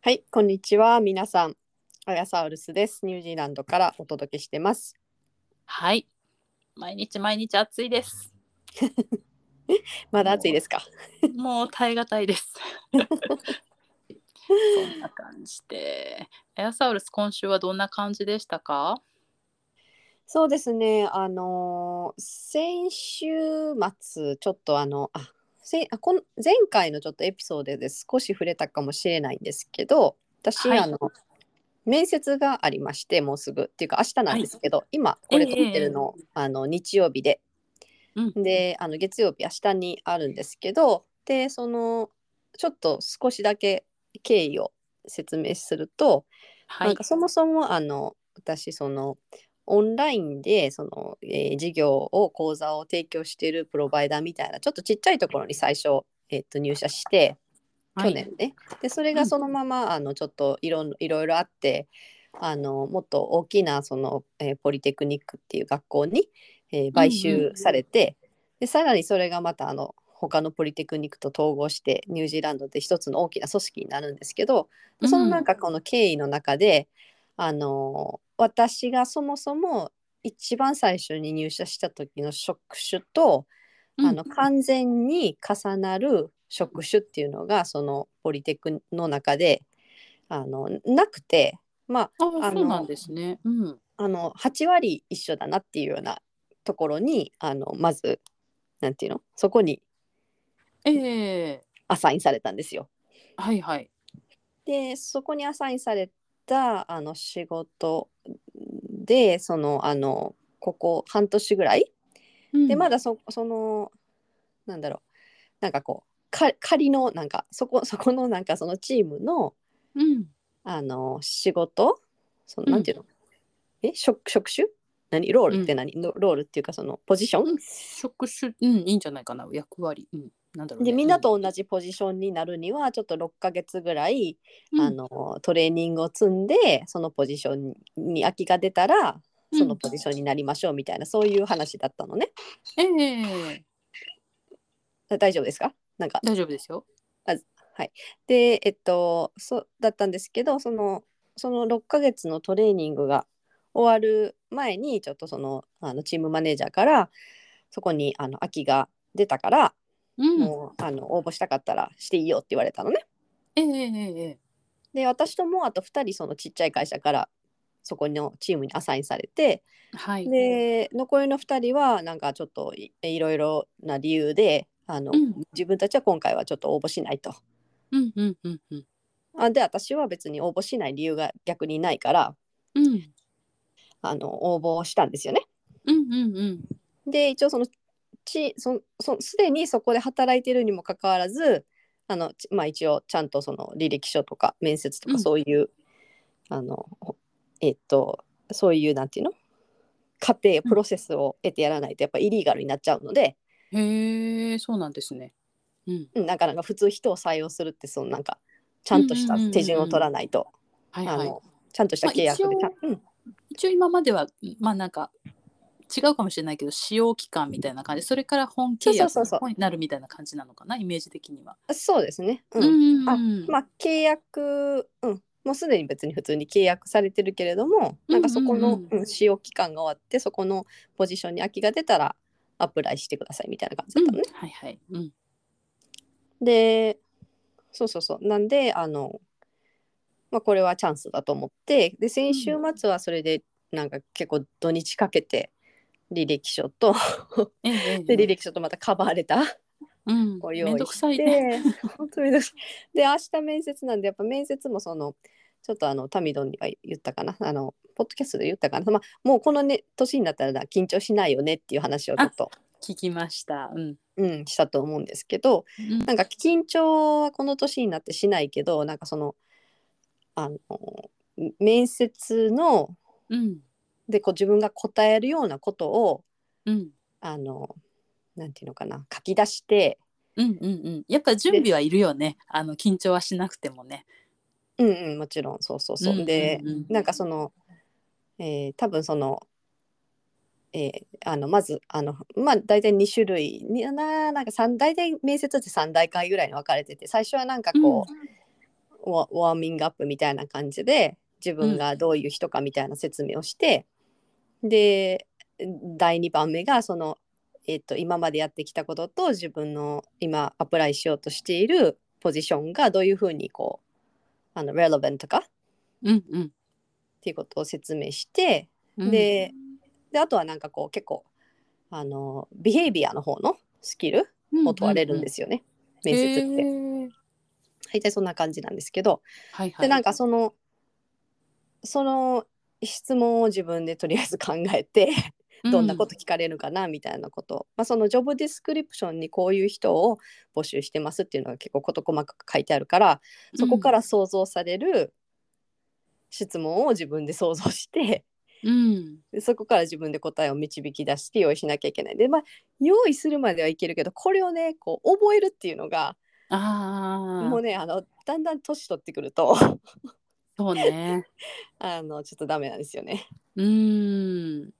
はい、こんにちは。皆さん、アヤサウルスです。ニュージーランドからお届けしてます。はい毎日毎日暑いです まだ暑いですか？もう耐え難いです そんな感じでアヤサウルス今週はどんな感じでしたか？そうですね。あのー先週末ちょっとあのあせあこの前回のちょっとエピソードで少し触れたかもしれないんですけど、私、はい。あの面接がありましてもうすぐっていうか明日なんですけど、今これ撮ってるの,、あの日曜日で、うん。であの月曜日明日にあるんですけどでそのちょっと少しだけ経緯を説明すると、はい。なんかそもそもあの私そのオンラインでその、えー授業を講座を提供しているプロバイダーみたいなちょっとちっちゃいところに最初、えっと入社して去年ね、でそれがそのまま、あのちょっといろんいろいろあってあのもっと大きなその、えーポリテクニックっていう学校に、えー買収されて、でさらにそれがまたあの他のポリテクニックと統合してニュージーランドで一つの大きな組織になるんですけど、うんそのなんかこの経緯の中であの私がそもそも一番最初に入社した時の職種と、あの完全に重なる職種っていうのがそのポリテクの中であのなくてまああそうなんですね。うん。あの8割一緒だなっていうようなところにあのまずなんていうの？そこにええ。アサインされたんですよ。はいはい。でそこにアサインされたあの仕事でそのあのここ半年ぐらい？でまだだそそのなんだろう。なんかこうか仮のなんかそこ そこのなんかそのチームのうん。あの仕事？そのうん。なんていうの、え？職職種？何？ロールって何、ロロールっていうかそのポジション、職種？うん。いいんじゃないかな。役割。うんなんだろうね。でみんなと同じポジションになるにはちょっと6ヶ月ぐらい、うん。あのトレーニングを積んでそのポジションに空きが出たらそのポジションになりましょうみたいな、そういう話だったのね。ええ。大丈夫ですか？なんか。大丈夫ですよ。でえっとそうだったんですけどそのその6ヶ月のトレーニングが終わる前にちょっとそのあのチームマネージャーからそこにあの空きが出たから、うん。もうあの応募したかったらしていいよって言われたのね。えええええで私ともうあと2人そのちっちゃい会社からそこのチームにアサインされてえはい。で残りの2人はなんかちょっといいろいろな理由であの、うん。自分たちは今回はちょっと応募しないと。うんうんうんうん。あで私は別に応募しない理由が逆にないからうん。あの応募したんですよね。うんうんうん。で一応そのちそそすでにそこで働いてるにもかかわらずあの、ちまあ、一応ちゃんとその履歴書とか面接とうん。かそういう、あのほえっとそういうなんていうの？過程プロセスを得てやらないとやっぱイリーガルになっちゃうので、へえそうなんですね。うん。うん、なかなか普通人を採用するってそのなんかちゃんとした手順を取らないと、はいはい。あのちゃんとした契約でまあちゃん、うん、一応今まではまあなんか違うかもしれないけど使用期間みたいな感じ。それから本契約になるみたいな感じなのかなイメージ的には。そうですね。うん。うんうんあうん。まあ契約、うん、もうすでに別に普通に契約されてるけれども、なんかそこの、うん使用期間が終わってそこのポジションに空きが出たらアプライしてくださいみたいな感じだったのね。はいはい。うん。でそうそうそう。なんであの、まあ、これはチャンスだと思ってで先週末はそれでなんか結構土日かけて履歴書と で履歴書とまたカバーレターうんを用意して。本当めんどくさい。で明日面接なんでやっぱ面接もそのちょっとあのタミドンには言ったかなあのポッドキャストで言ったかな、まあ、もうこの、ね、年になったらな緊張しないよねっていう話をちょっと、聞きました。うん。うん、したと思うんですけどうんなんか緊張はこの年になってしないけどなんかそのあの面接のうんでこう自分が答えるようなことをうん。あのなんていうのかな書き出してうんうんうん。やっぱ準備はいるよね。あの緊張はしなくてもね。うんうんもちろん。そうそうそう。うんうんうん。でなんかその、えー多分その、えーあのまずあのまあ大体2種類にななんか三大体面接って3大会ぐらいに分かれてて最初はなんかこう、ワワーミングアップみたいな感じで自分がどういう人かみたいな説明をして、で第2番目がその、えっと今までやってきたことと自分の今アプライしようとしているポジションがどういうふうにこうあの relevant か？っうんうん。ていうことを説明して、うん。でであとはなんかこう結構あのビヘイビアの方のスキルを問われるんですよね、面接って。大体そんな感じなんですけど、はいはい。でなんかそのその質問を自分でとりあえず考えてどんなこと聞かれるかなみたいなこと、まあ、そのジョブディスクリプションにこういう人を募集してますっていうのが結構事細かく書いてあるからそこから想像される質問を自分で想像してうん。でそこから自分で答えを導き出して用意しなきゃいけない。でまあ用意するまではいけるけどこれをねこう覚えるっていうのがああもうねあのだんだん年取ってくるとそうね。あのちょっとダメなんですよね。うーん。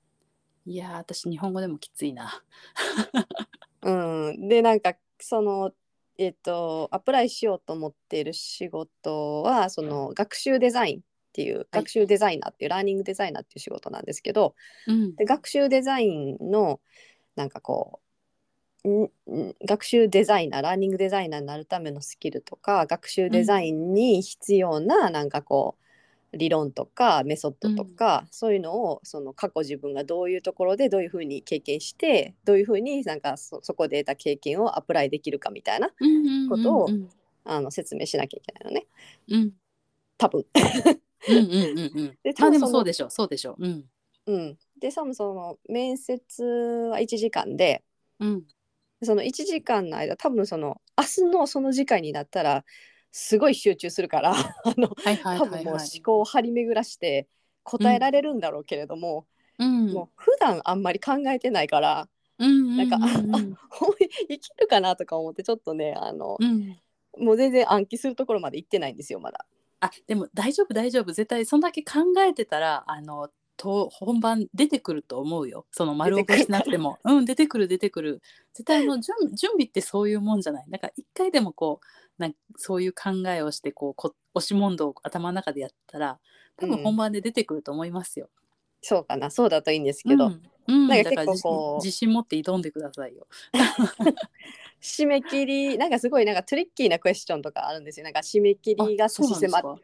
いやー私日本語でもきついな。うん、でなんかそのえっ、とアプライしようと思っている仕事はその学習デザインっていう、学習デザイナーっていうラーニングデザイナーっていう仕事なんですけどうんで学習デザインのなんかこう学習デザイナーラーニングデザイナーになるためのスキルとか学習デザインに必要ななんかこう理論とかメソッドとか、そういうのをその過去自分がどういうところでどういうふうに経験してどういうふうになんかそそこで得た経験をアプライできるかみたいなうんうんうんことをうんあの説明しなきゃいけないのね。うん。多分。うんうんうんうん。でもそうでしょうそうでしょう。うん。うん、でそもその面接は1時間でうんその1時間の間多分その明日のその時間になったらすごい集中するから あのはいはい多分もう思。考を張り巡らして答えられるんだろうけれども、うんもう普段あんまり考えてないからうんなんかううあほんいけるかなとか思ってちょっとねあの、うんもう全然暗記するところまで行ってないんですよまだ。あでも大丈夫大丈夫絶対そんだけ考えてたらあのと本番出てくると思うよ。その丸起こしなくても。うん出てくる出てくる。絶対あの準準備ってそういうもんじゃない。なんか一回でもこうなんかそういう考えをしてこうこ押し問答を頭の中でやったら多分うん本番で出てくると思いますよ。そうかな。そうだといいんですけど、うん。うん、なんか結構こう。自自信持って挑んでくださいよ。締め切りなんかすごいなんかトリッキーなクエスチョンとかあるんですよ。なんか締め切りが差し迫っそ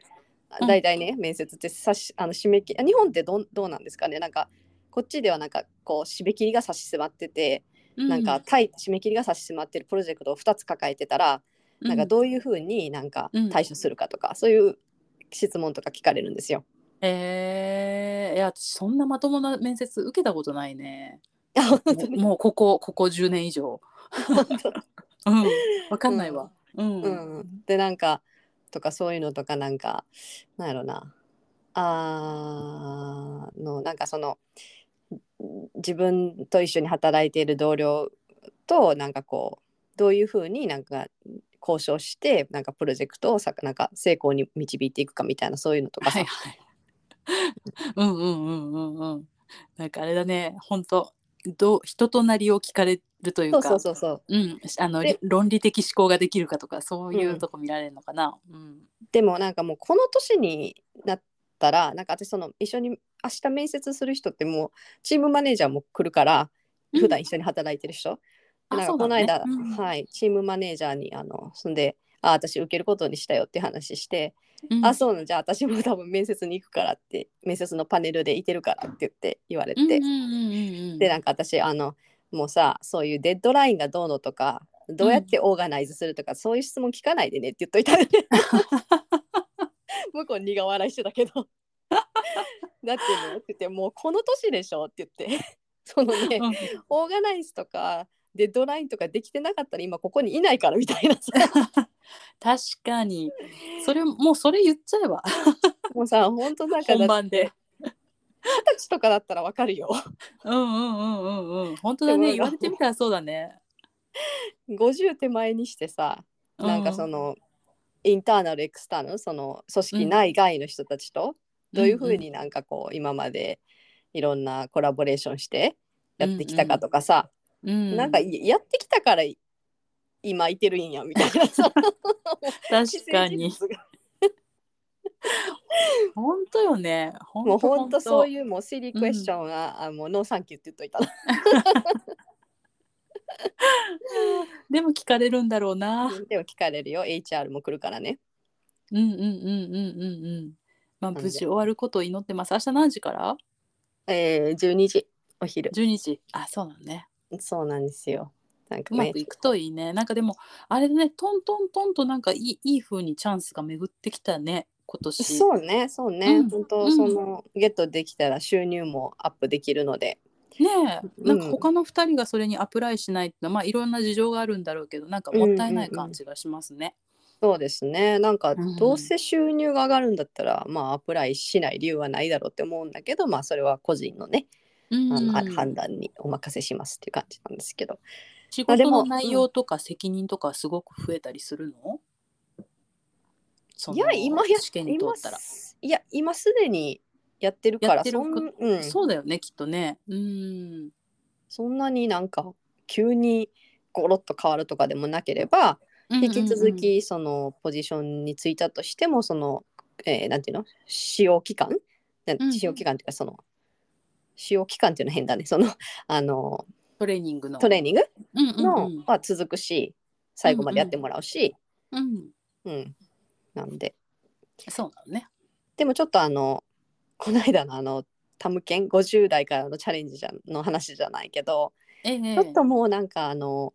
うなん。ですかうん大体ね面接って差しあの締め切りあ日本ってどんどうなんですかね？なんかこっちではなんかこう締め切りが差し迫ってて、なんかタイ締め切りが差し迫ってるプロジェクトを2つ抱えてたら、うん。なんかどういうふうになんかうん対処するかとか、そういう質問とか聞かれるんですよ。えー、いや私そんなまともな面接受けたことないね。もうここここ10年以上。うん、わかんないわ。うん。うん、でなんかとかそういうのとかなんかなんやろなあのなんかその自分と一緒に働いている同僚となんかこうどういうふうになんか交渉してなんかプロジェクトをさなんか成功に導いていくかみたいなそういうのとかさ、はいはい。うんうんうんうんうん。なんかあれだね、本当どう人となりを聞かれるというそうか、そうそうそう。うん、あので論理的思考ができるかとかそういううん。とこ見られるのかな。うん。でもなんかもうこの年になったらなんか私その一緒に明日面接する人ってもうチームマネージャーも来るからうん。普段一緒に働いてる人、あなんかこの間、うんはい、チームマネージャーにあのそんであ私受けることにしたよって話して、うん。あそうなんじゃあ私も多分面接に行くからって面接のパネルでいてるからって言って言われて、うんうんうんうんうん。でなんか私あのもうさそういうデッドラインがどうのとかどうやってオーガナイズするとか、そういう質問聞かないでねって言っといたよね 向こう苦笑いしてたけど。だってねって言ってもうこの年でしょって言って。そのねうん。オーガナイズとかデッドラインとかできてなかったら今ここにいないからみたいなさ。確かに。それもうそれ言っちゃえば。もうさ本当なんか本番で歳とかだったらわかるよ。うんうんうんうんうん。本当だね。言われてみたらそうだね。50手前にしてさなんかその、internal external その組織内外の人たちとどういうふうになんかこう今までいろんなコラボレーションしてやってきたかとかさ、うん、なんかいやってきたから今いてるんやみたいなさ。確かに 本当よね。本もう本当。そうういうもう silly question は、あもう no thank you って言っといたら。でも聞かれるんだろうな。でも聞かれるよ。HR も来るからね。うんうんうんうんうんうん。まあ無事終わることを祈ってます。明日何時から？えー、12時。お昼。12時。あそうなのね。そうなんですよ。なんかね。うまくいくといいね。なんかでもあれねトントントンとなんかいいいい風にチャンスが巡ってきたね今年。そうねそうね、うん。本当、うん。そのゲットできたら収入もアップできるので。ねえ。なんかうん他の2人がそれにアプライしないってのはまあいろんな事情があるんだろうけどなんかもったいない感じがしますね。そうですね。なんかうん。どうせ収入が上がるんだったら、まあアプライしない理由はないだろうって思うんだけどまあそれは個人のね、うん。あのあ判断にお任せしますっていう感じなんですけど。仕あでも事の内容とか責任とかすごく増えたりするの？いや今や試験に通今ったら。いや今すでにやってるからそん,、うん、そうだよねきっとね。うん。そんなになんか急にゴロッと変わるとかでもなければ引き続きそのポジションについたとしてもその、えーなんていうの？使用期間？使用期間っていうかその使用期間っていうのは変だね。その あのトレーニングの。トレーニング？うんうんのうん。は続くし最後までやってもらうし、うん、うんなんで。そうなのね。でもちょっとあのこの間のあのタムケン50代からのチャレンジじゃの話じゃないけど、ええ。ちょっともうなんかあの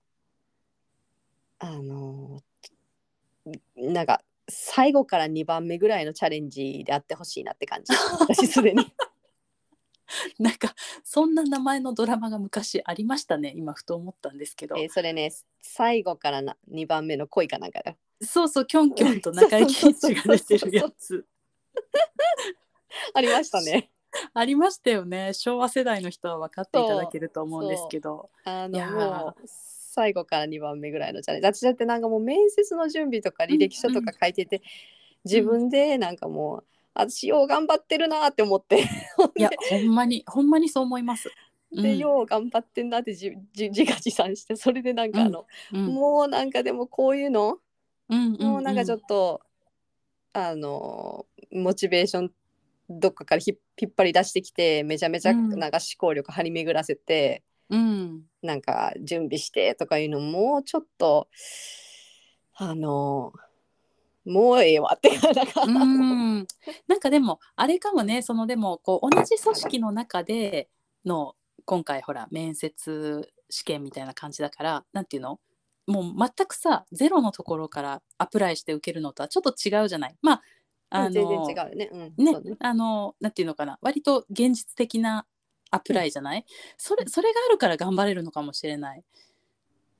あのなんか最後から2番目ぐらいのチャレンジであってほしいなって感じ。私すでに なんかそんな名前のドラマが昔ありましたね。今ふと思ったんですけど、えーそれね最後からな2番目の恋かなんかだ。よそうそうキョンキョンと 中井貴一が出てるやつ。ありましたね。ありましたよね。昭和世代の人は分かっていただけると思うんですけど。あのいやー。もう最後から2番目ぐらいのチャレンジ。私だってなんかもう面接の準備とか履歴書とか書いてて、自分でなんかもう私よう頑張ってるなって思って。いや ほんまにほんまにそう思います。で、よう頑張ってんなってじじ自画自賛してそれでなんかあの、うん。もうなんかでもこういうの、うんもうなんかちょっとあのモチベーションどっかからひ引っ張り出してきてめちゃめちゃうん。なんか思考力張り巡らせて、うん。なんか準備してとかいうのもちょっとあのもうええわってなんか、うんなんかでもあれかもねそのでもこう同じ組織の中での今回ほら面接試験みたいな感じだからなんていうの？もう全くさゼロのところからアプライして受けるのとはちょっと違うじゃない？まああの全然違うよね。うん、ねね。あのなんていうのかな？割と現実的なアプライじゃない、それそれがあるから頑張れるのかもしれない。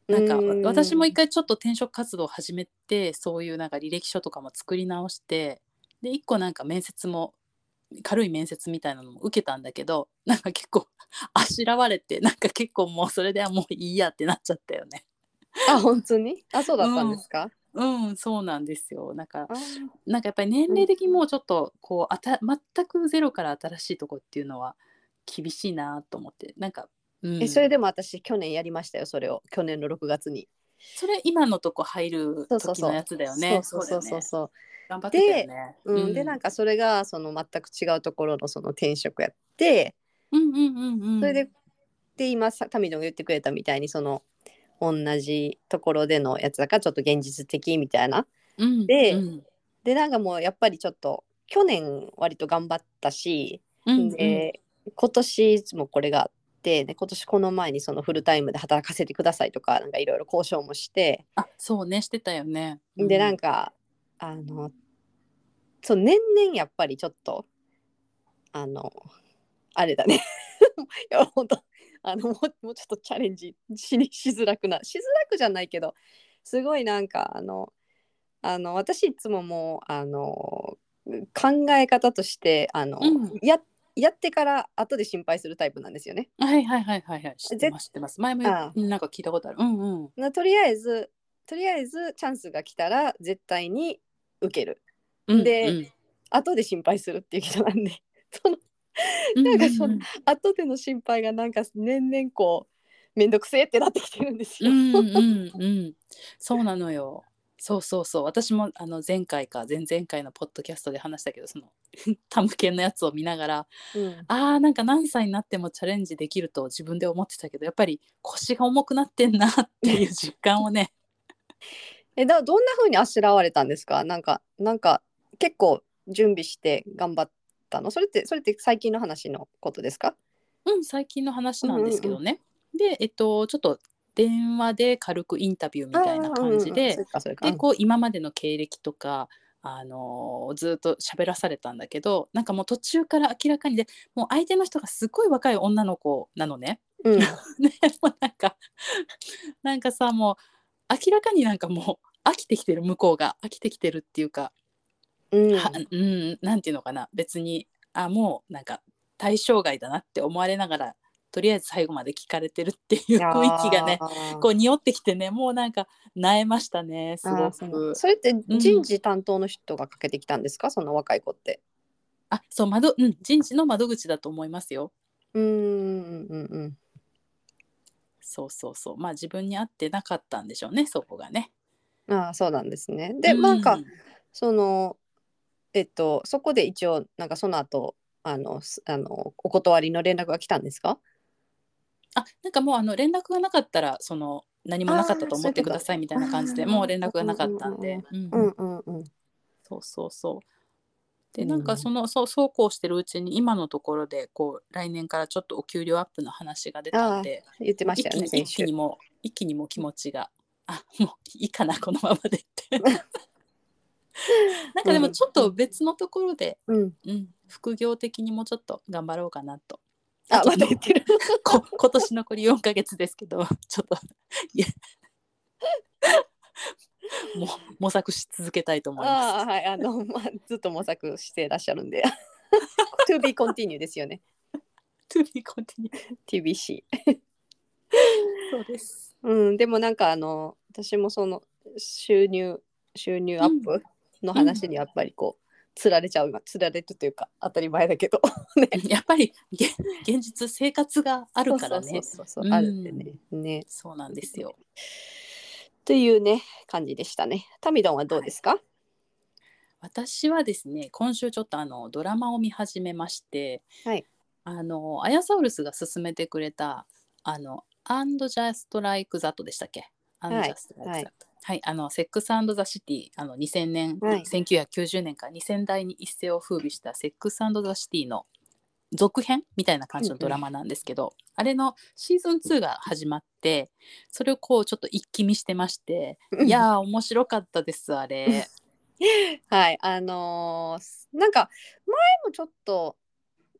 なんかうん。私も一回ちょっと転職活動を始めてそういうなんか履歴書とかも作り直してで一個なんか面接も軽い面接みたいなのも受けたんだけどなんか結構 あしらわれてなんか結構もうそれではもういいやってなっちゃったよね。あ本当に？あそうだったんですか、うん。そうなんですよ。なんかなんかやっぱり年齢的にもうちょっとこうあた全くゼロから新しいとこっていうのは厳しいなと思って。なんか、うん、えそれでも私去年やりましたよそれを。去年の6月に。それ今のとこ入る時のやつだよね。そうそうそうそうそう。頑張ってね。うん、でなんかそれがその全く違うところのその転職やって、うんうんうんうん。それでで今さタミドが言ってくれたみたいにその同じところでのやつだからちょっと現実的みたいな。うん、でうんでなんかもうやっぱりちょっと去年割と頑張ったし、うんうんで今年もこれがあってで今年この前にそのフルタイムで働かせてくださいとかなんかいろいろ交渉もして、あそうねしてたよね。でなんか、かあのそう年々やっぱりちょっとあのあれだね。いや本当あのもうもうちょっとチャレンジしにしづらくなしづらくじゃないけどすごいなんかあのあの私いつももうあの考え方としてあの、うん。ややってから後で心配するタイプなんですよね。はいはいはいはいはい。知ってます知ってます。前もなんか聞いたことある。うんうん。なとりあえずとりあえずチャンスが来たら絶対に受ける。うんでうん。後で心配するっていう人なんで。そのうんなんかそうん後での心配がなんか年々こうめんどくせえってなってきてるんですよ。うんうんうん そうなのよ。そうそうそう。私もあの前回か前々回のポッドキャストで話したけどその タム系のやつを見ながらうん。あーなんか何歳になってもチャレンジできると自分で思ってたけどやっぱり腰が重くなってんなっていう実感をねえだどんな風にあしらわれたんですか？なんかなんか結構準備して頑張ったの？それってそれって最近の話のことですか？うん最近の話なんですけどね、でえっとちょっと電話で軽くインタビューみたいな感じあーうんうんでこう今までの経歴とか、あのーずっと喋らされたんだけどなんかもう途中から明らかにでもう相手の人がすごい若い女の子なのね。うん。ねもうなんかなんかさもう明らかになんかもう飽きてきてる向こうが飽きてきてるっていうか、うんはうん、なんていうのかな別にあもうなんか対象外だなって思われながらとりあえず最後まで聞かれてるっていう雰囲気がねこう匂ってきてねもうなんか萎えましたねすごく。それってん人事担当の人がかけてきたんですか、その若い子って。あそう窓、うん、人事の窓口だと思いますよ。うーんうんうんそうそうそうまあ自分に合ってなかったんでしょうねそこがね。うん。ああそうなんですね。で、まあなんかうんそのえっとそこで一応なんかその後あのすあのお断りの連絡が来たんですか？あなんかもうあの連絡がなかったらその何もなかったと思ってくださいみたいな感じでもう連絡がなかったんで、うんうんうんうん。そうそうそう。でうんなんかその、そうそうこうしてるうちに今のところでこう来年からちょっとお給料アップの話が出たんで言ってましたよね一気先週に一気に。もう一気にもう気持ちがあもういいかな このままでって。なんかでもちょっと別のところで、うん。うん、副業的にもうちょっと頑張ろうかなと。あまた言ってる。こ今年残り4ヶ月ですけどちょっといやも模索し続けたいと思います。ああはいあのまあずっと模索してらっしゃるんで。to be continue ですよね。To be continued TBC。そうです。うんでもなんかあの私もその収入収入アップの話にやっぱりこう、つられちゃう今つられるというか当たり前だけど。ね。やっぱりげ現実生活があるからね。そうそうそうあるんでね。ね。そうなんですよ。というね感じでしたね。タミドンはどうですか？私はですね、今週ちょっとあのドラマを見始めまして、はいあのアヤサウルスが勧めてくれたあの And Just Like That でしたっけ？？And はい Just Like That。はい、あのセックスザシティあの2000年、はい1990年から2000代に一世を風靡したセックスザシティの続編みたいな感じのドラマなんですけど、あれのシーズン2が始まってそれをこうちょっと一気見してましていやー面白かったですあれ。はいあのーなんか前もちょっと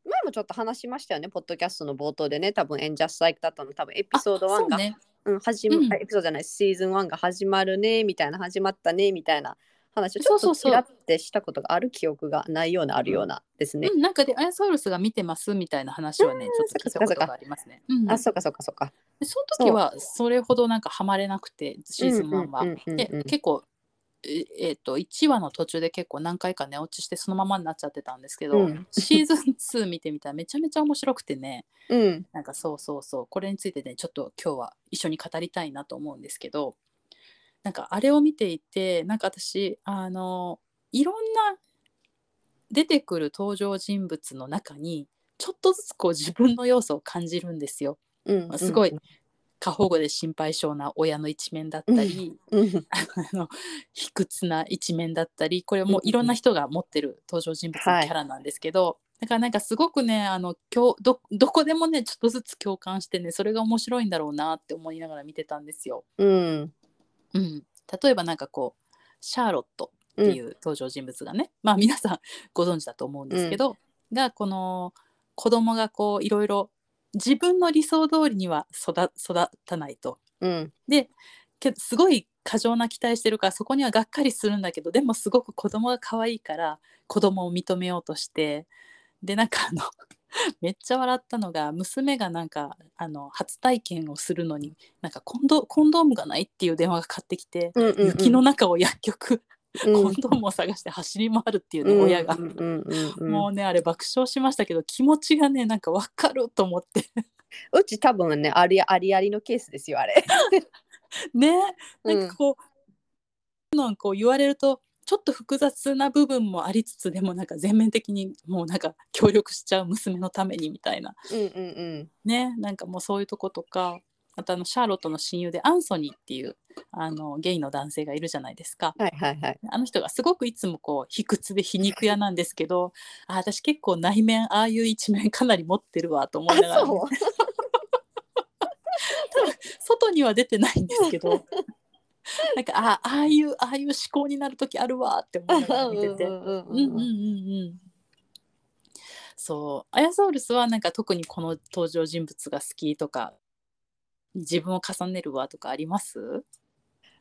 前もちょっと話しましたよねポッドキャストの冒頭でね。多分「And Just Like That」の。多分エピソード1が、ね。うん始まうん。あエピソードじゃない。シーズン1が始まるねみたいな始まったねみたいな話をちょっとそうそうそう。ちらってしたことがある記憶がないようなあるようなですね。うん、なんかでアヤサウルスが見てますみたいな話はね、うんちょっと聞いたことがありますね。うんあそうかそうかそうか。でその時はそれほどなんかハマれなくてシーズン1は。結構ええーと1話の途中で結構何回か寝落ちしてそのままになっちゃってたんですけど、うん。シーズン2見てみたらめちゃめちゃ面白くてね。うん。なんかそうそうそう。これについてねちょっと今日は一緒に語りたいなと思うんですけどなんかあれを見ていてなんか私あのいろんな出てくる登場人物の中にちょっとずつこう自分の要素を感じるんですよ。うん。すごい過保護で心配性な親の一面だったり、うん。あの卑屈な一面だったりこれもういろんな人が持ってる登場人物のキャラなんですけど、だからなんかすごくねあの今日どどこでもねちょっとずつ共感してねそれが面白いんだろうなって思いながら見てたんですよ。うん。うん、例えばなんかこうシャーロットっていう登場人物がね、まあ皆さんご存知だと思うんですけど、がこの子供がこういろいろ自分の理想通りには育育たないと。うん。ですごい過剰な期待してるからそこにはがっかりするんだけどでもすごく子供が可愛いから子供を認めようとして。でなんかあの めっちゃ笑ったのが娘がなんかあの初体験をするのになんかコンドコンドームがないっていう電話がかかってきて、うんうんうん。雪の中を薬局うんコンドームを探して走り回るっていうね、親が。もうねあれ爆笑しましたけど気持ちがねなんかわかると思って。うち多分ねありありありのケースですよあれ。ね。うんなんかこう,、なんこう言われるとちょっと複雑な部分もありつつでもなんか全面的にもうなんか協力しちゃう娘のためにみたいな。うんうんうん。ねなんかもうそういうとことかあとあのシャーロットの親友でアンソニーっていうあのゲイの男性がいるじゃないですか。はいはいはい。あの人がすごくいつもこう卑屈で皮肉屋なんですけどあ私結構内面ああいう一面かなり持ってるわと思いながら。外には出てないんですけどなんかあああいうああいう思考になる時あるわって思いながら見てて。うんうんうんうんうんうんうんそうアヤソウルスはなんか特にこの登場人物が好きとか自分を重ねるわとかあります？う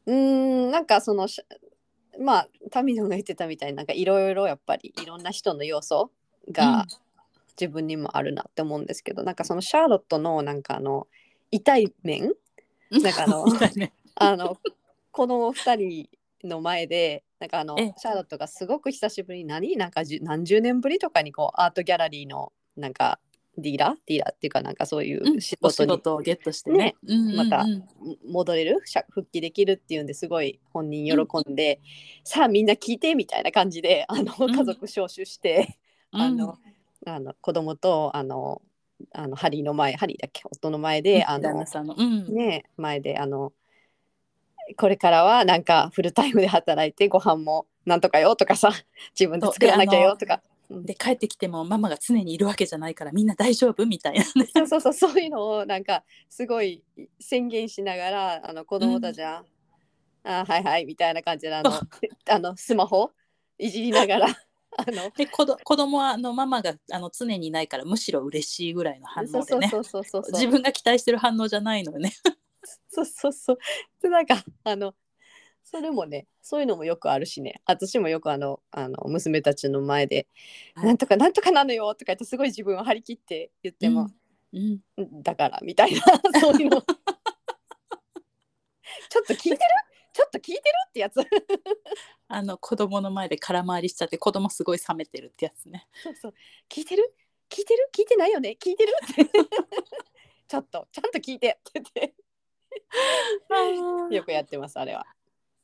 ーんなんかそのしまあタミノが言ってたみたいになんかいろいろやっぱりいろんな人の要素が自分にもあるなって思うんですけど、なんかそのシャーロットのなんかあの痛い面？なんかあの あのこの2人の前でなんかあのええ。シャーロットがすごく久しぶりに何？なんか何十年ぶりとかにこうアートギャラリーのなんかディーラー？ディーラーっていうかなんかそういう仕仕事をゲットしてね。ねうんうんうん。また戻れる？復帰できるっていうんですごい本人喜んで、さあみんな聞いてみたいな感じであのん。家族招集して、うん。あのあの子供とあのあのハリーの前ハリーだっけ？夫の前で、あの旦那さんの。うん。ね前であのこれからはなんかフルタイムで働いてご飯もなんとかよとかさ自分で作らなきゃよとか。うんで帰ってきてもママが常にいるわけじゃないからみんな大丈夫？みたいなね。そうそうそう そういうのをなんかすごい宣言しながらあの子供たちは、あはいはいみたいな感じであの あのスマホ？いじりながら あので子ど子供はあのママがあの常にいないからむしろ嬉しいぐらいの反応でね。そうそうそうそう。自分が期待してる反応じゃないのよね。そうそうそう。でなんかあのそれもねそういうのもよくあるしね。私もよくあのあの娘たちの前で「はい。なんとかなんとかなのよ」とか言ってすごい自分を張り切って言っても、うん。うん。だからみたいな そういうの。ちょっと聞いてる？ちょっと聞いてるってやつ。あの子供の前で空回りしちゃって子供すごい冷めてるってやつね。そうそう。聞いてる？聞いてる？聞いてないよね？聞いてる？って。ちょっとちゃんと聞いてって言って。よくやってますあれは。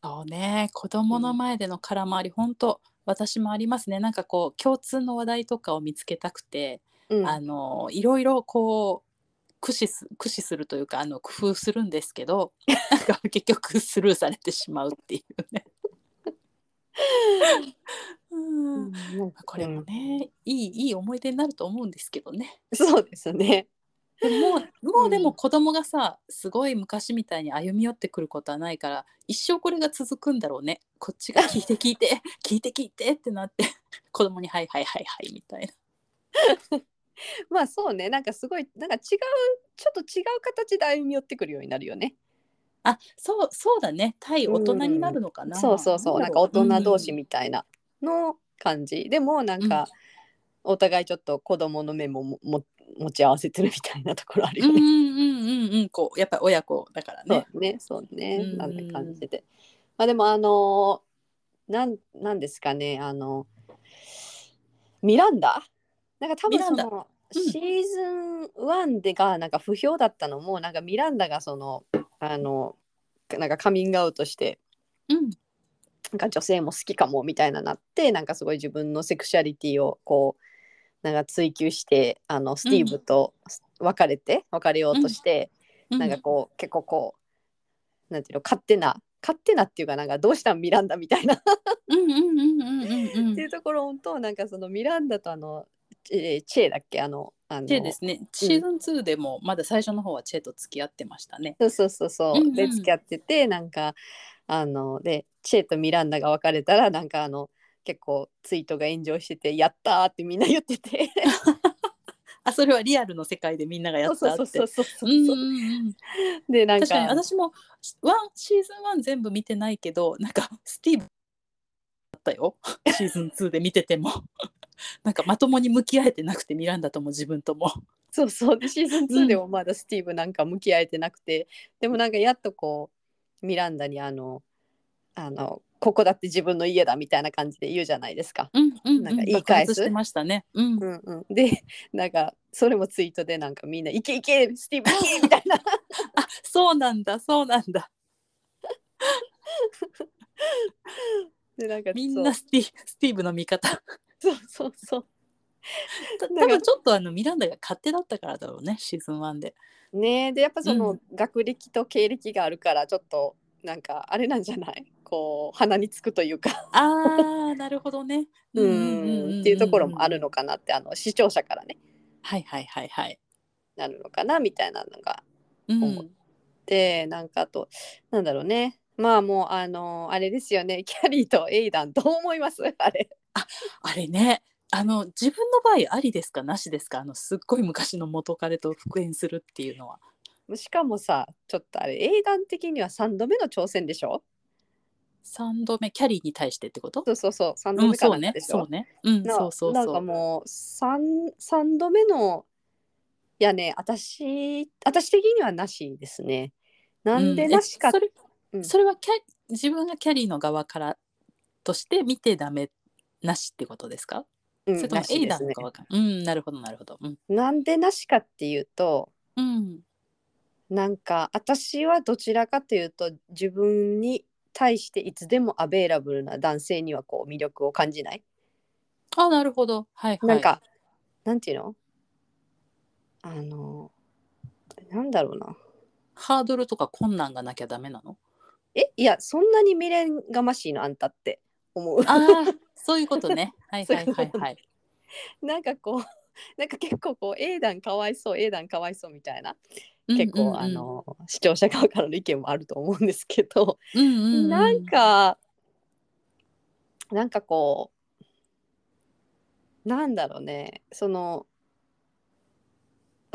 そうね。子供の前での空回り本当私もありますね。なんかこう共通の話題とかを見つけたくて、うん。あのいろいろこう駆使す駆使するというかあの工夫するんですけど なんか結局スルーされてしまうっていうね。うん。これもね、いいいい思い出になると思うんですけどね。そうですね。でももうもうでうんも子供がさすごい昔みたいに歩み寄ってくることはないから一生これが続くんだろうね。こっちが聞いて聞いて 聞いて聞いてってなって子供に「はいはいはいはい」みたいな。まあそうね。なんかすごいなんか違うちょっと違う形で歩み寄ってくるようになるよね。あそうそうだね。対大人になるのかな。そうそうそう。なんか大人同士みみたいなの感じ、でもなんか、お互いちょっと子供の目ももも持ち合わせてるみたいなところあるよね。うんうんうんうんうん。こうやっぱり親子だからね。そうねそうね、うんなんて感じで。まあでもあのーなんなんですかねあのミランダ？なんか多分その、うん。シーズン1でがなんか不評だったのもなんかミランダがそのあのなんかカミングアウトしてうん。なんか女性も好きかもみたいななってなんかすごい自分のセクシャリティをこうなんか追求してあのスティーブと別れて、別れようとして、うん。なんかこう結構こうなんていうの勝手な勝手なっていうかなんかどうしたんミランダみたいな。っうんうんうんうんうんうん。ていうところとなんかそのミランダとあの、えーチェだっけ？あのあのチェですね。シーズン2でもまだ最初の方はチェと付き合ってましたね。そうそうそうそう、うんうん。で付き合っててなんかあのでチェとミランダが別れたらなんかあの結構ツイートが炎上してて「やった!」ってみんな言ってて。あそれはリアルの世界でみんながやったって。でなんか確かに私もワンシーズン1全部見てないけどなんかスティーブだったよ。シーズン2で見てても。なんかまともに向き合えてなくてミランダとも自分とも。そうそう。でシーズン2でもまだスティーブなんか向き合えてなくて、でもなんかやっとこうミランダにあのあのここだって自分の家だみたいな感じで言うじゃないですか。うんうん、うん、なんか言い返す？ましたね。うん。うんうん、で なんかそれもツイートでなんかみんな「いけいけスティーブいけ!」みたいな。あそうなんだそうなんだ。でなんかみんなスティスティーブの味方。そうそうそう。多分ちょっとあのミランダが勝手だったからだろうねシーズン1で。ねえでやっぱその、うん。学歴と経歴があるからちょっとなんかあれなんじゃない？こう鼻につくというか。あーなるほどね。うん。っていうところもあるのかなってあの視聴者からね。はいはいはいはい。なるのかなみたいなのがうん。思うでなんかあとなんだろうね。まあもうあのあれですよね。キャリーとエイダンどう思います？あれ。あれね。あの自分の場合ありですか？なしですか？あのすっごい昔の元彼と復縁するっていうのはしかもさちょっとあれエイダン的には3度目の挑戦でしょ？3度目キャリーに対してってこと？そうそうそう3度うん目かそうね。なんかでしょ、そうね。うんなそうそうなんかそうもう 3, 三度目のいやね私私的にはなしですね。なんでなしか、うんえそれうん。それはキャ自分がキャリーの側からとして見てダメなしってことですか、うんそれともエイなしですね。ダンの側から？うんなるほどなるほど。うん、なんでなしかっていうとうん、なんか私はどちらかというと自分に対していつでもアベイラブルな男性にはこう魅力を感じない、あなるほど。はいはい。なんかなんていうの？あのなんだろうな。ハードルとか困難がなきゃダメなの？え？いやそんなに未練がましいの？あんたって思う。ああそういうことね。はいはいはいはい。なんかこう なんか結構こう A 団かわいそう A 団かわいそうみたいな結構、うんうん。うんあの視聴者側からの意見もあると思うんですけど、うんうんうんなんかなんかこうなんだろうねその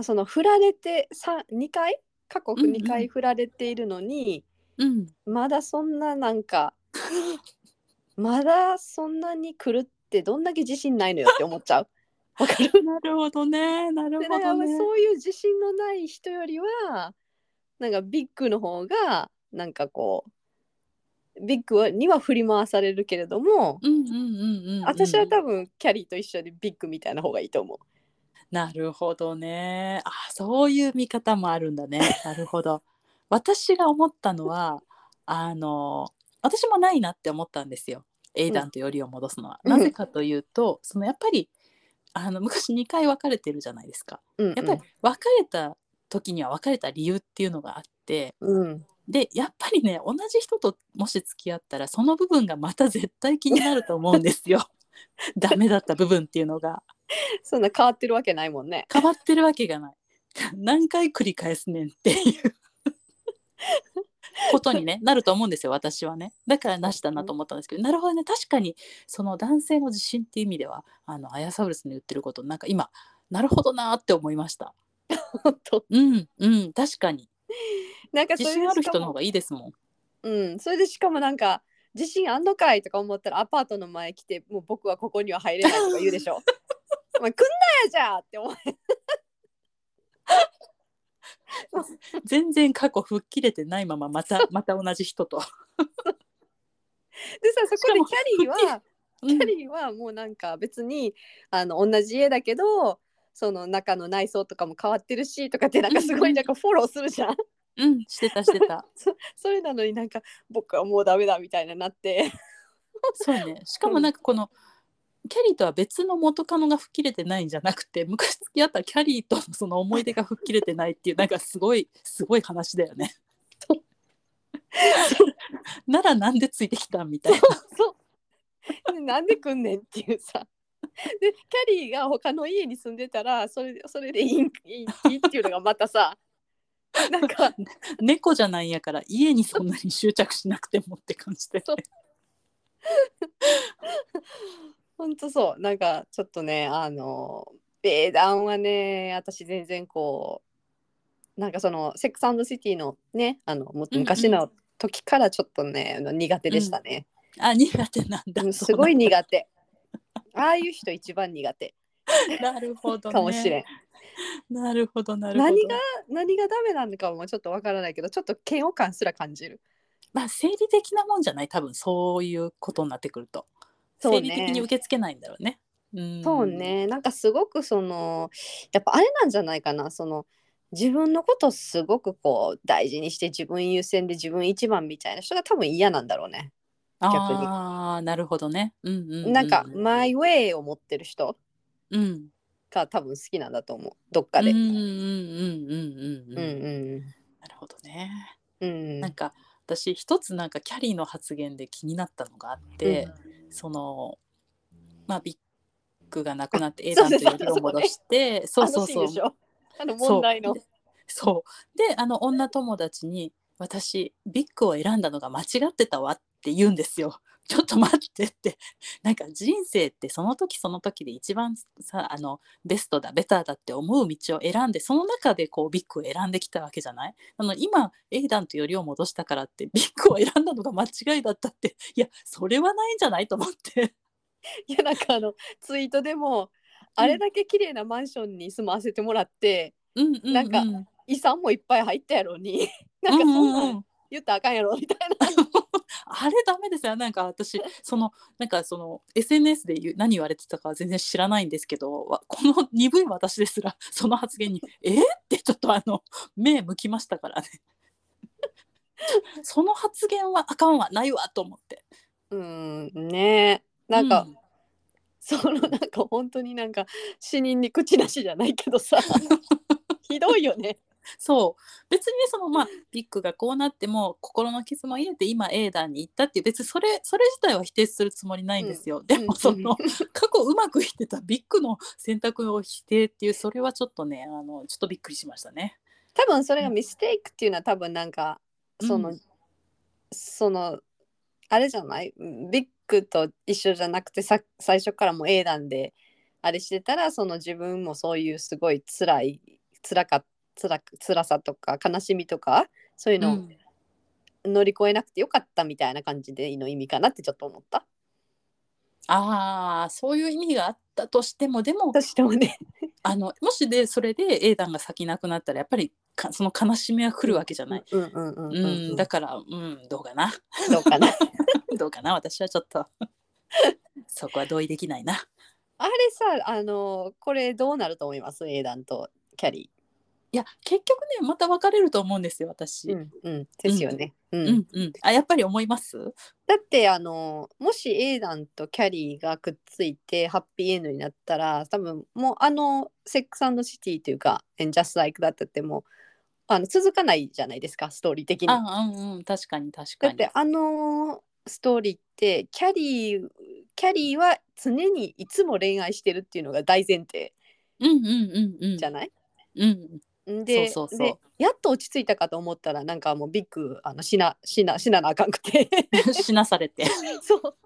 その振られてさ2回過去うんうん。2回振られているのに、うん。まだそんななんか まだそんなに来るってどんだけ自信ないのよって思っちゃう。わかる。なるほどね。なるほどね。そういう自信のない人よりはなんかビッグの方がなんかこうビッグはには振り回されるけれども、うんうんうんうんうん。私は多分キャリーと一緒でビッグみたいな方がいいと思う。なるほどね。あそういう見方もあるんだね。なるほど。私が思ったのはあの私もないなって思ったんですよ。エイダンとよりを戻すのは、うん。なぜかというとそのやっぱりあの昔2回別れてるじゃないですか。うんうん。やっぱり別れた時には別れた理由っていうのがあってうん、でやっぱりね同じ人ともし付き合ったらその部分がまた絶対気になると思うんですよ。ダメだった部分っていうのが。そんな変わってるわけないもんね。変わってるわけがない。何回繰り返すねんっていうことに、ね、なると思うんですよ私はね。だからなしだなと思ったんですけどなるほどね。確かにその男性の自信っていう意味ではあのアヤサウルスの言ってることなんか今なるほどなーって思いました。本当。うんうん確かに。なんか自信ある人の方がいいですもん。うん、それでしかもなんか自信あんのかいとか思ったらアパートの前来てもう僕はここには入れないとか言うでしょ。お前来んなよじゃあって思う。全然過去吹っ切れてないまままたまた同じ人と、でさそこでキャリーはうん。キャリーはもうなんか別にあの同じ家だけどその中の内装とかも変わってるしとかってなんかすごいなんかフォローするじゃん。うんしてたしてた。そそれなのになんか僕はもうダメだみたいななって。そうね。しかもなんかこの、キャリーとは別の元カノが吹っ切れてないんじゃなくて昔付き合ったキャリーとのその思い出が吹っ切れてないっていうなんかすごいすごい話だよね。ならなんでついてきたんみたいな。そうでなんで来んねんっていうさでキャリーが他の家に住んでたらそれでそれでいいんいいっていうのがまたさなんか猫じゃないんやから家にそんなに執着しなくてもって感じで。そうほんとそう。なんかちょっとねあの英断はね私全然こうなんかその「セックスシティ」のねあの昔の時からちょっとね、あの苦手でしたね、あ苦手なんだ。うんすごい苦手。ああいう人一番苦手。なるほど、ね、かもしれん、なるほどなるほど。何が何がダメなのかもちょっとわからないけどちょっと嫌悪感すら感じる。まあ生理的なもんじゃない？多分そういうことになってくると、生理的に受け付けないんだろうね。うん。そうね。なんかすごくそのやっぱあれなんじゃないかな。その自分のことすごくこう大事にして自分優先で自分一番みたいな人が多分嫌なんだろうね。逆に。ああなるほどね。うんうんうんなんかマイウェイを持ってる人うん。が多分好きなんだと思う。どっかで。うんうんうんうんうんうんうん。うなるほどね。んうん。なんか私一つなんかキャリーの発言で気になったのがあって、そのまあビッグが亡くなってエーダンとよりを戻してそうそうそうあの問題のそう。そうであの女友達に「私ビッグを選んだのが間違ってたわ」って言うんですよ。ちょっと待ってって。なんか人生ってその時その時で一番さあのベストだベターだって思う道を選んでその中でこうビッグを選んできたわけじゃない？あの今エイダンとよりを戻したからって ビッグを選んだのが間違いだったって。いやそれはないんじゃない？と思って。いやなんかあのツイートでもあれだけ綺麗なマンションに住まわせてもらって、うんうん、うん、なんか遺産もいっぱい入ったやろに。なんかそんううなんうん。言ったらあかんやろみたいな。あれダメです。よなんか私そのなんかその SNS で言う何言われてたかは全然知らないんですけどわ この鈍い私ですらその発言に「え？っ?」てちょっとあの目向きましたからね。その発言はあかんわないわと思って。うんねなんか、うん。そのなんか本当になんか死人に口なしじゃないけどさ。ひどいよね。そう。別にねそのまあビッグがこうなっても心の傷も癒えて今 A 団に行ったっていう別にそれそれ自体は否定するつもりないんですよ、でもその過去うまくいってたビッグの選択を否定っていうそれはちょっとねあのちょっとびっくりしましたね。多分それがミステイクっていうのは多分なんかその、うん。そのあれじゃない？ビッグと一緒じゃなくてさ最初からもう A 団であれしてたらその自分もそういうすごい辛い辛か辛く辛さとか悲しみとかそういうのをうん乗り越えなくてよかったみたいな感じでの意味かなってちょっと思った。ああそういう意味があったとしてもでもとしてもね。あのもしでそれで A 団が先なくなったらやっぱりかその悲しみは来るわけじゃない。うんだから、うん、どうかな。どうかな。どうかな、私はちょっと。そこは同意できないな。あれさあのこれどうなると思います ?A 団とキャリいや、結局ね、また別れると思うんですよ、私。ー。うんうんですよね。うんうん、うん、あ、やっぱり思います？だってあのもし A 団とキャリーがくっついてハッピーエンドになったら多分もうあのセックスシティというか「And Just Like だったってもうあの続かないじゃないですかストーリー的に。うん、うん、確かに、確かに。ってあのストーリーってキャリーキャリーは常にいつも恋愛してるっていうのが大前提うん、うん、うん、うん。じゃない、うん、んでそうそうそう。でやっと落ち着いたかと思ったらなんかもうビッグあの死な死な死ななあかんくて。死なされて。そう。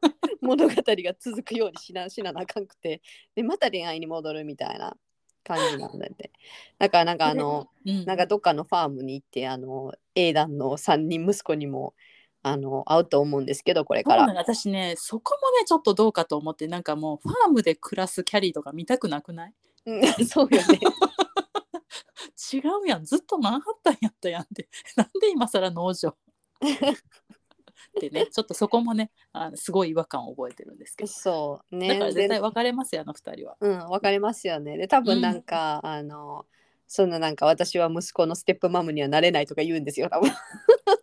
物語が続くように死な死ななあかんくて。でまた恋愛に戻るみたいな感じなんだって。だからなんかあのうん、なんかどっかのファームに行ってあの A 団の3人息子にもあの会うと思うんですけどこれから。私ね、そこもね、ちょっとどうかと思って、なんかもうファームで暮らすキャリーとか見たくなくない？うん そうよね違うやん、ずっとマンハッタンやったやんって、なんで今更農場？ってね、ちょっとそこもね、あのすごい違和感を覚えてるんですけど。そうねだから絶対で別れますよ、あの二人は。うんわかりますよねで多分なんか、あのそんななんか私は息子のステップマムにはなれないとか言うんですよ多分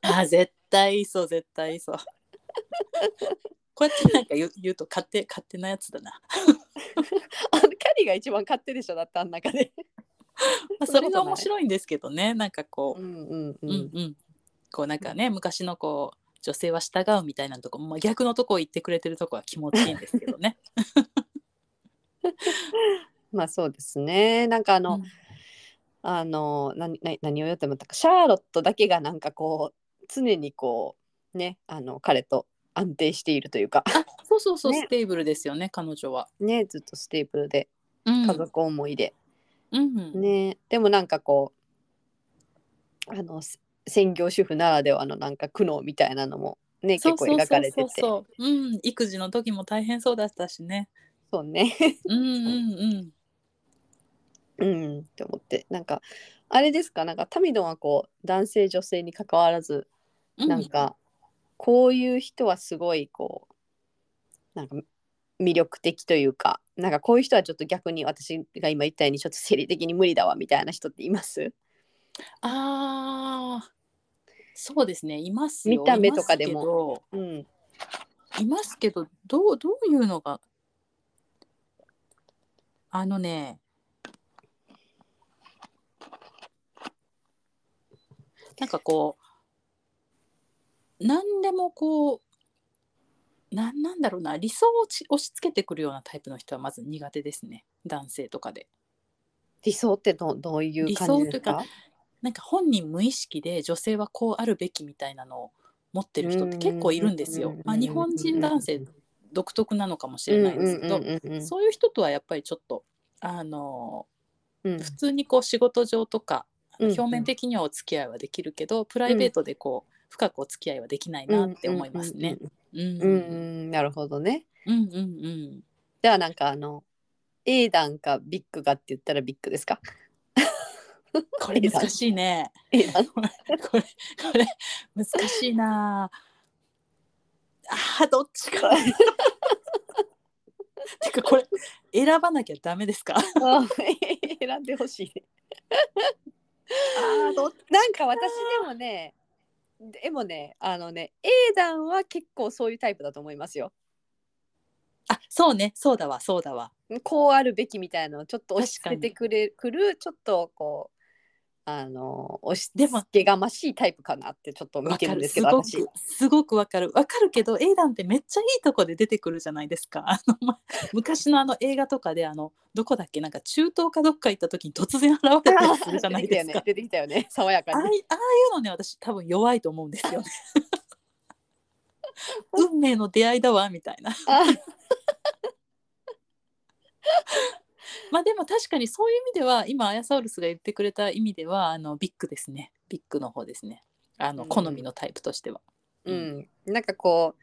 あ、絶対そう、絶対そう。こうやってなんか言う言うと勝手勝手なやつだな。あのキャリーが一番勝手でしょだってあん中で まあそれが面白いんですけどね、なんかこう、うんうんううんんうん、こうなんかね、昔のこう女性は従うみたいなとこ、まあ、逆のとこ言ってくれてるとこは気持ちいいんですけどね。まあそうですね。なんかあの、うん。あの何を言ってもシャーロットだけがなんかこう常にこうねあの彼と安定しているというか。あそうそうそう、ね。 stable ですよね彼女は。ねずっと stable で家族思いで、うんね。でもなんかこうあのせ専業主婦ならではのなんか苦悩みたいなのもね結構描かれてて。そうそううん。育児の時も大変そうだったしね。そうね。うんうんうん。って思って。なんかあれですか？なんかタミドンはこう男性女性に関わらずうん。なんかこういう人はすごいこうなんか魅力的というかなんかこういう人はちょっと逆に私が今言ったようにちょっと生理的に無理だわみたいな人っています？あーそうですね。いますよ。見た目とかでも。いますけどうん。いますけどどうどういうのがあのねなんかこう何でもこうなんなんだろうな理想をち押し付けてくるようなタイプの人はまず苦手ですね。男性とかで。理想ってどどういう感じですか？理なんか本人無意識で女性はこうあるべきみたいなのを持ってる人って結構いるんですよ。まあ、日本人男性独特なのかもしれないですけど、そういう人とはやっぱりちょっとあのうん。普通にこう仕事上とかうん。表面的にはお付き合いはできるけど、プライベートでこう深くお付き合いはできないなって思いますね。うん。なるほどね。うんうんうん。じゃあなんかあの A 弾かビッグかって言ったらビッグですか？これ難しいね。A 弾これこれ難しいな。あーどっちか。な てかこれ選ばなきゃダメですか？あ選んでほしい。ねあーどっなんか私でもねでもねあのね A 弾は結構そういうタイプだと思いますよ。あそうね。そうだわそうだわ。こうあるべきみたいなのをちょっと押し確かに。付けてくれくるちょっとこうあの押しでも付けがましいタイプかなってちょっと見てるんですけどすごくすごくわかる。わかるけど A 団ってめっちゃいいとこで出てくるじゃないですか。あの、ま、昔のあの映画とかであのどこだっけなんか中東かどっか行った時に突然現れたりするじゃないですか。出てきたよね。ね爽やかに。ああいうのね私多分弱いと思うんですよね。運命の出会いだわみたいな。あまあでも確かにそういう意味では今アヤサウルスが言ってくれた意味ではあのビッグですね。ビッグの方ですね。あのうん好みのタイプとしては、うん、なんかこ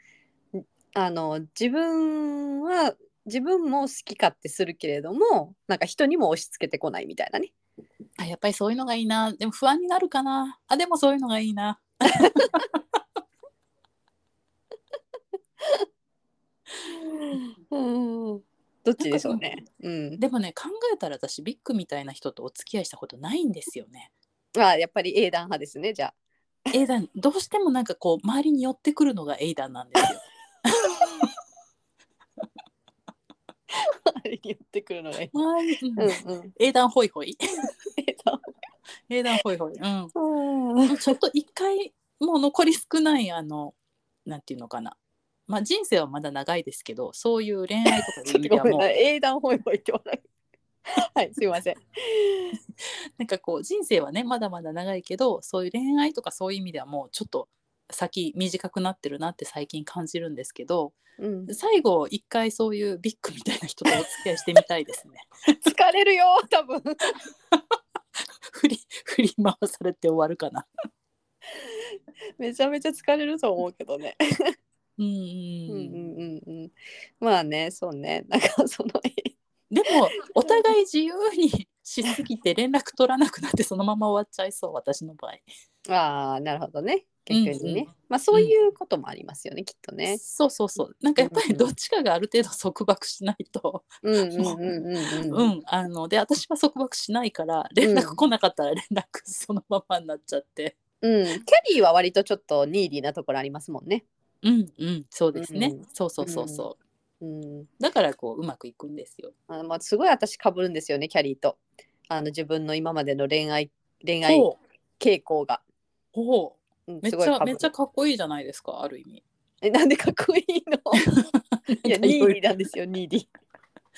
うあの自分は自分も好き勝手するけれどもなんか人にも押し付けてこないみたいなね。あやっぱりそういうのがいいな。でも不安になるかな。あでもそういうのがいいな。うんどっちでしょうね。うん。でもね考えたら私ビッグみたいな人とお付き合いしたことないんですよね。あやっぱり A 弾派ですねじゃあ。エイダンどうしてもなんかこう周りに寄ってくるのがエイダンなんですよ。あれに寄ってくるのがいい周りうん。うんうん。エイダンホイ。ホイダンホイホイ。ちょっと一回もう残り少ないあのなんていうのかなまあ人生はまだ長いですけどそういう恋愛とかちょっという意味ではもう ごめん。なさい A 弾ホイホイって笑いはいすいません。なんかこう人生はねまだまだ長いけどそういう恋愛とかそういう意味ではもうちょっと先短くなってるなって最近感じるんですけどうん。最後一回そういうビッグみたいな人とお付き合いしてみたいですね。疲れるよ多分。振り振り回されて終わるかな。めちゃめちゃ疲れると思うけどねうんうんうん。うんうんうんまあねそうね。なんかそのでもお互い自由にしすぎて連絡取らなくなってそのまま終わっちゃいそう私の場合。ああなるほどね。逆にね、うんうん。まあそういうこともありますよね、きっとね。そうそうそう。なんかやっぱりどっちかがある程度束縛しないと、うんうんうんうんうん。うん。あので私は束縛しないから連絡来なかったら連絡そのままになっちゃって。うん、キャリーは割とちょっとニーディーなところありますもんね。うんうんそうですね、うん。そうそうそうそう、うん、だからこううまくいくんですよ。あまあすごい私かぶるんですよねキャリーと。あの自分の今までの恋愛恋愛ほう。傾向が。ほう。うんめっすごい被る。ちゃめっちゃかっこいいじゃないですかある意味。えなんでかっこいいの？いやニーディーなんですよニーディー。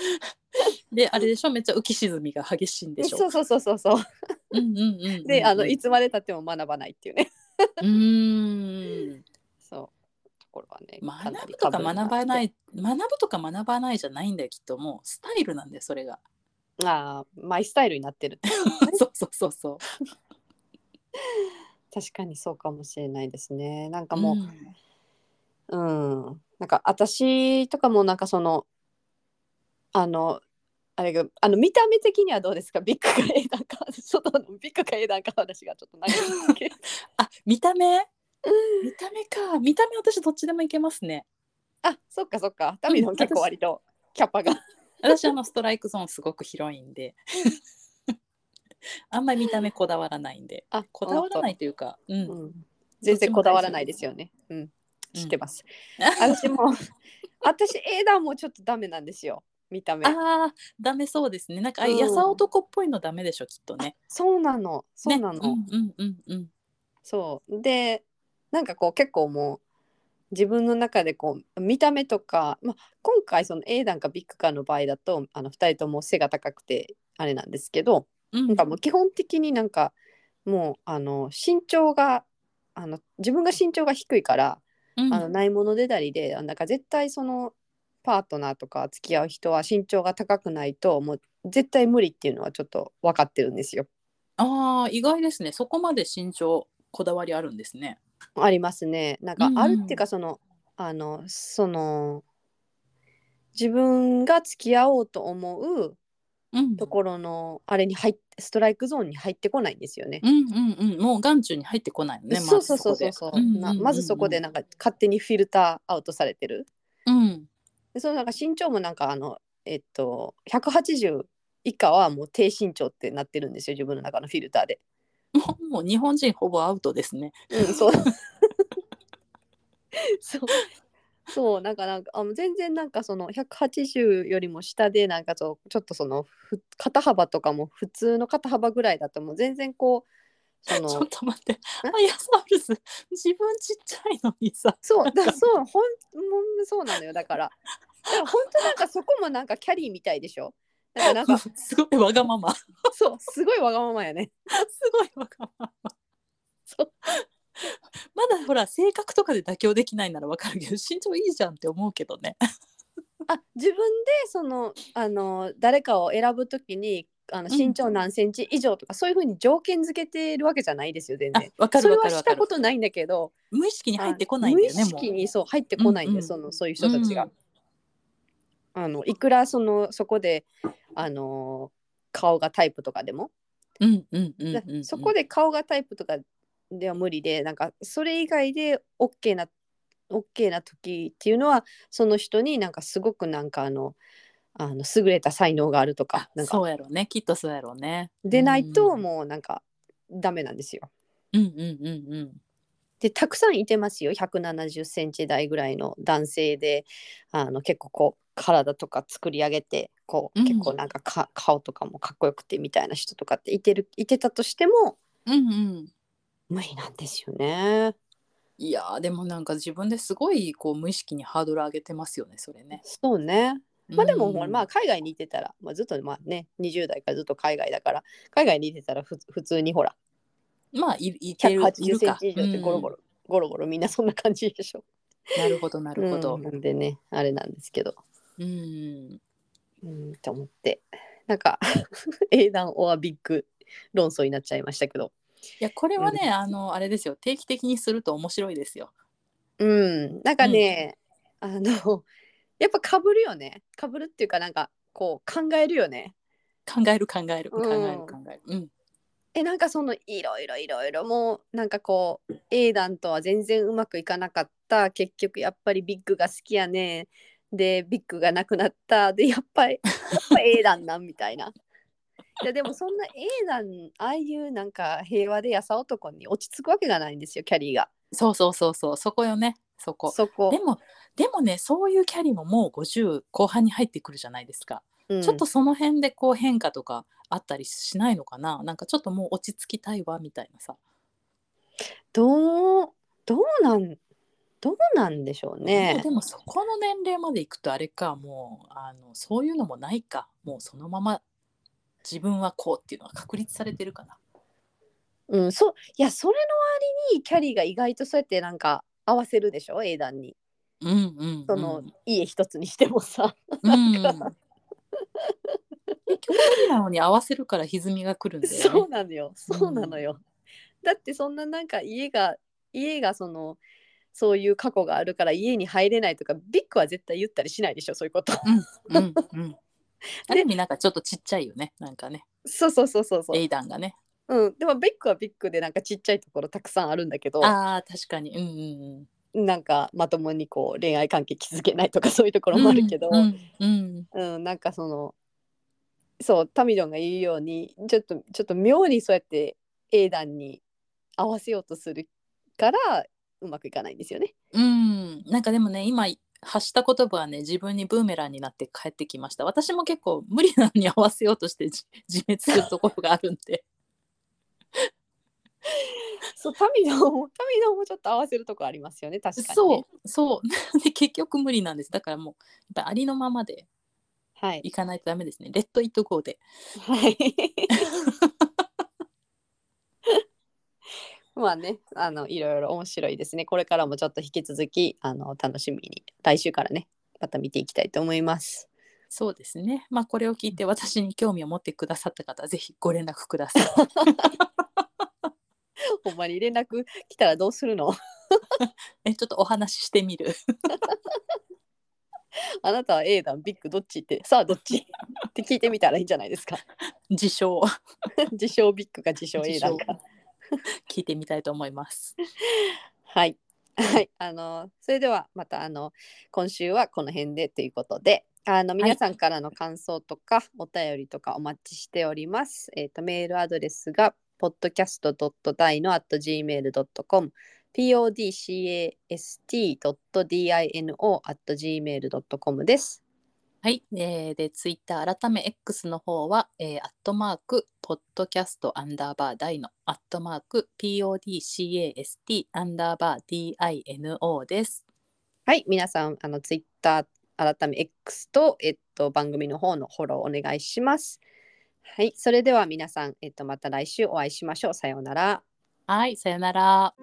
であれでしょめっちゃ浮き沈みが激しいんでしょ。そうそうそうそうそう。うんうんうんうんうん。であのいつまでたっても学ばないっていうね。うーんころはね。学ぶとか学ばないい学ぶとか学ばないじゃないんだよきっともう。スタイルなんだよそれが。ああマイスタイルになってる そうそうそうそう。確かにそうかもしれないですね。なんかうもう、うん、なんか私とかもなんかそのあのあれがあの見た目的にはどうですか？ビッグか A 段か外のビッグか A 段か話がちょっと長いんですけ。ど あ見た目？見た目か。見た目私どっちでもいけますね。あそっかそっか。タミノン結構割とキャパが。私あのストライクゾーンすごく広いんで。あんまり見た目こだわらないんで。あこだわらないというかうん、うん、全然こだわらないですよね。うん、知ってます。私も私 A 段もちょっとダメなんですよ。見た目。ああダメそうですね。なんか、あうん。やさ男っぽいのダメでしょきっとね。そうなの。そうなの。ね、うんうんうんうん。そう。でなんかこう結構もう自分の中でこう見た目とか、まあ、今回その A 段かビッグかの場合だとあの2人とも背が高くてあれなんですけどうん。なんかもう基本的になんかもうあの身長があの自分が身長が低いから、うん。あのないものでだりでなんか絶対そのパートナーとか付き合う人は身長が高くないともう絶対無理っていうのはちょっと分かってるんですよ。ああ意外ですね。そこまで身長こだわりあるんですねありますね。なんかあるっていうかその、あのその自分が付き合おうと思ううんところのあれに入っストライクゾーンに入ってこないんですよね。うんうんうんもう眼中に入ってこないのねそうそうそうそうそう、まずなまずそこでなんか勝手にフィルターアウトされてる。うんでそのなんか身長もなんかあのえっと180以下はもう低身長ってなってるんですよ自分の中のフィルターで。もうもう日本人ほぼアウトですね。うん、そう。そう。そうなんかなんかあの全然なんかその180よりも下でなんかそうちょっとそのふ肩幅とかも普通の肩幅ぐらいだともう。全然こうそちょっのと待って。あヤサウルス自分ちっちゃいのにさ。そうだそうほんもんそうなのよだから。だから本当なんかそこもなんかキャリーみたいでしょ？だからなんか すごいわがまま。すそうすごいわがままやね。ごいわがまま。そう。まだほら性格とかで妥協できないならわかるけど身長いいじゃんって思うけどね。あ自分でそのあの誰かを選ぶときにあのうん。身長何センチ以上とか、そういうふうに条件付けてるわけじゃないですよ全然。あわかそれはしるわかる。わかるたことないんだけど無意識に入ってこないんだよねあ無意識にそう入ってこないんで、うんうんそのそういう人たちが。うんあのいくらそのそこであの顔がタイプとかでも、うんうんうんだうんうん。そこで顔がタイプとかでは無理でなんかそれ以外で OK な OK な時っていうのはその人になんかすごくなんかあのあの優れた才能があるとかあなんか。そうやろうね。きっとそうやろうね。でないとうん。もうなんかダメなんですよ。うんうんうんうんでたくさんいてますよ170センチ台ぐらいの男性であの結構こう体とか作り上げてこう、うん結構なんかか顔とかもかっこよくてみたいな人とかっていてるいてたとしてもうんうん無理なんですよね。いやーでもなんか自分ですごいこう無意識にハードル上げてますよねそれね。そうね。まあでも、まあ海外にいてたら、まあ、ずっとまあね20代からずっと海外だから海外にいてたらふ普通にほらまあいいけるい180るか。センチ以上ってゴロゴロ、ゴロゴロみんなそんな感じでしょ。うんなるほどなるほど。うん。なんでねあれなんですけど。うん。うんと思って。なんか 英断オアビッグ論争になっちゃいましたけど。いやこれはね、あのあれですよ。定期的にすると面白いですよ。うんなんかね、あのやっぱかぶるよね。かぶるっていうかなんかこう考えるよね。考える考える考うん。える考える。うんえなんかそのいろいろいろいろもうなんかこう英断とは全然うまくいかなかった。結局やっぱりビッグが好きやね。でビッグがなくなった。でやっぱりやっぱ英断なんみたいな。いやでもそんな英断ああいうなんか平和で優男に落ち着くわけがないんですよキャリーが。そうそうそうそうそこよねそこ。そこ。でもでもねそういうキャリーももう50後半に入ってくるじゃないですか。うん。ちょっとその辺でこう変化とかあったりしないのかな？なんかちょっともう落ち着きたいわみたいなさ。どうどうなんどうなんでしょうね。でもそこの年齢までいくとあれかもうあのそういうのもないか。もうそのまま自分はこうっていうのが確立されてるかな。うんそういやそれの割にキャリーが意外とそうやってなんか合わせるでしょ？英断に。うんうん、うん、その、家一つにしてもさ。うん。なんか結無理なのに合わせるから歪みが来るんだよね。そうなのよそうなのよ、だってそんななんか家が家がそのそういう過去があるから家に入れないとかビッグは絶対言ったりしないでしょそういうことうんうんうん。ある意味なんかちょっとちっちゃいよね。なんかね、そうそうそうそうそうエイダンがね。うん、でもビッグはビッグでなんかちっちゃいところたくさんあるんだけどああ、確かに。うんうんうん。なんかまともにこう恋愛関係築けないとかそういうところもあるけど、うんうんうんなんかそのそうタミドンが言うようにちょっとちょっと妙にそうやって英断に合わせようとするからうまくいかないんですよね。うん、なんかでもね今発した言葉はね自分にブーメランになって帰ってきました。私も結構無理なのに合わせようとしてじ 自滅するところがあるんで。そうタミドンもタミドンもちょっと合わせるとこありますよね確かに、ね。そうそう。で結局無理なんです。だからもうやっぱありのままではいいかないとダメですねレッド・イット・ゴーではい。まあね、あのいろいろ面白いですね。これからもちょっと引き続きあの楽しみに来週からね、また見ていきたいと思います。そうですねまあこれを聞いて私に興味を持ってくださった方はぜひご連絡ください ほんまに連絡来たらどうするの？えちょっとお話ししてみる あなたは A 弾ビッグどっちって、さあどっち？って聞いてみたらいいんじゃないですか。自称 自称ビッグか自称 A 弾か。聞いてみたいと思いますはい。はい、あのそれではまたあの今週はこの辺でということであの皆さんからの感想とかお便りとかお待ちしております。えっ、とメールアドレスが podcast.dino.gmail.com podcast.dino.gmail.com です。はい、えーで、ツイッター改め X の方は、えー、アットマーク、ポッドキャストアンダーバーダイノ、アットマーク、PODCAST アンダーバー DINO です。はい、皆さんあのツイッター改め X とえっと番組の方のフォローお願いします。はい、それでは皆さんえっとまた来週お会いしましょう。さようなら。はい、さよなら。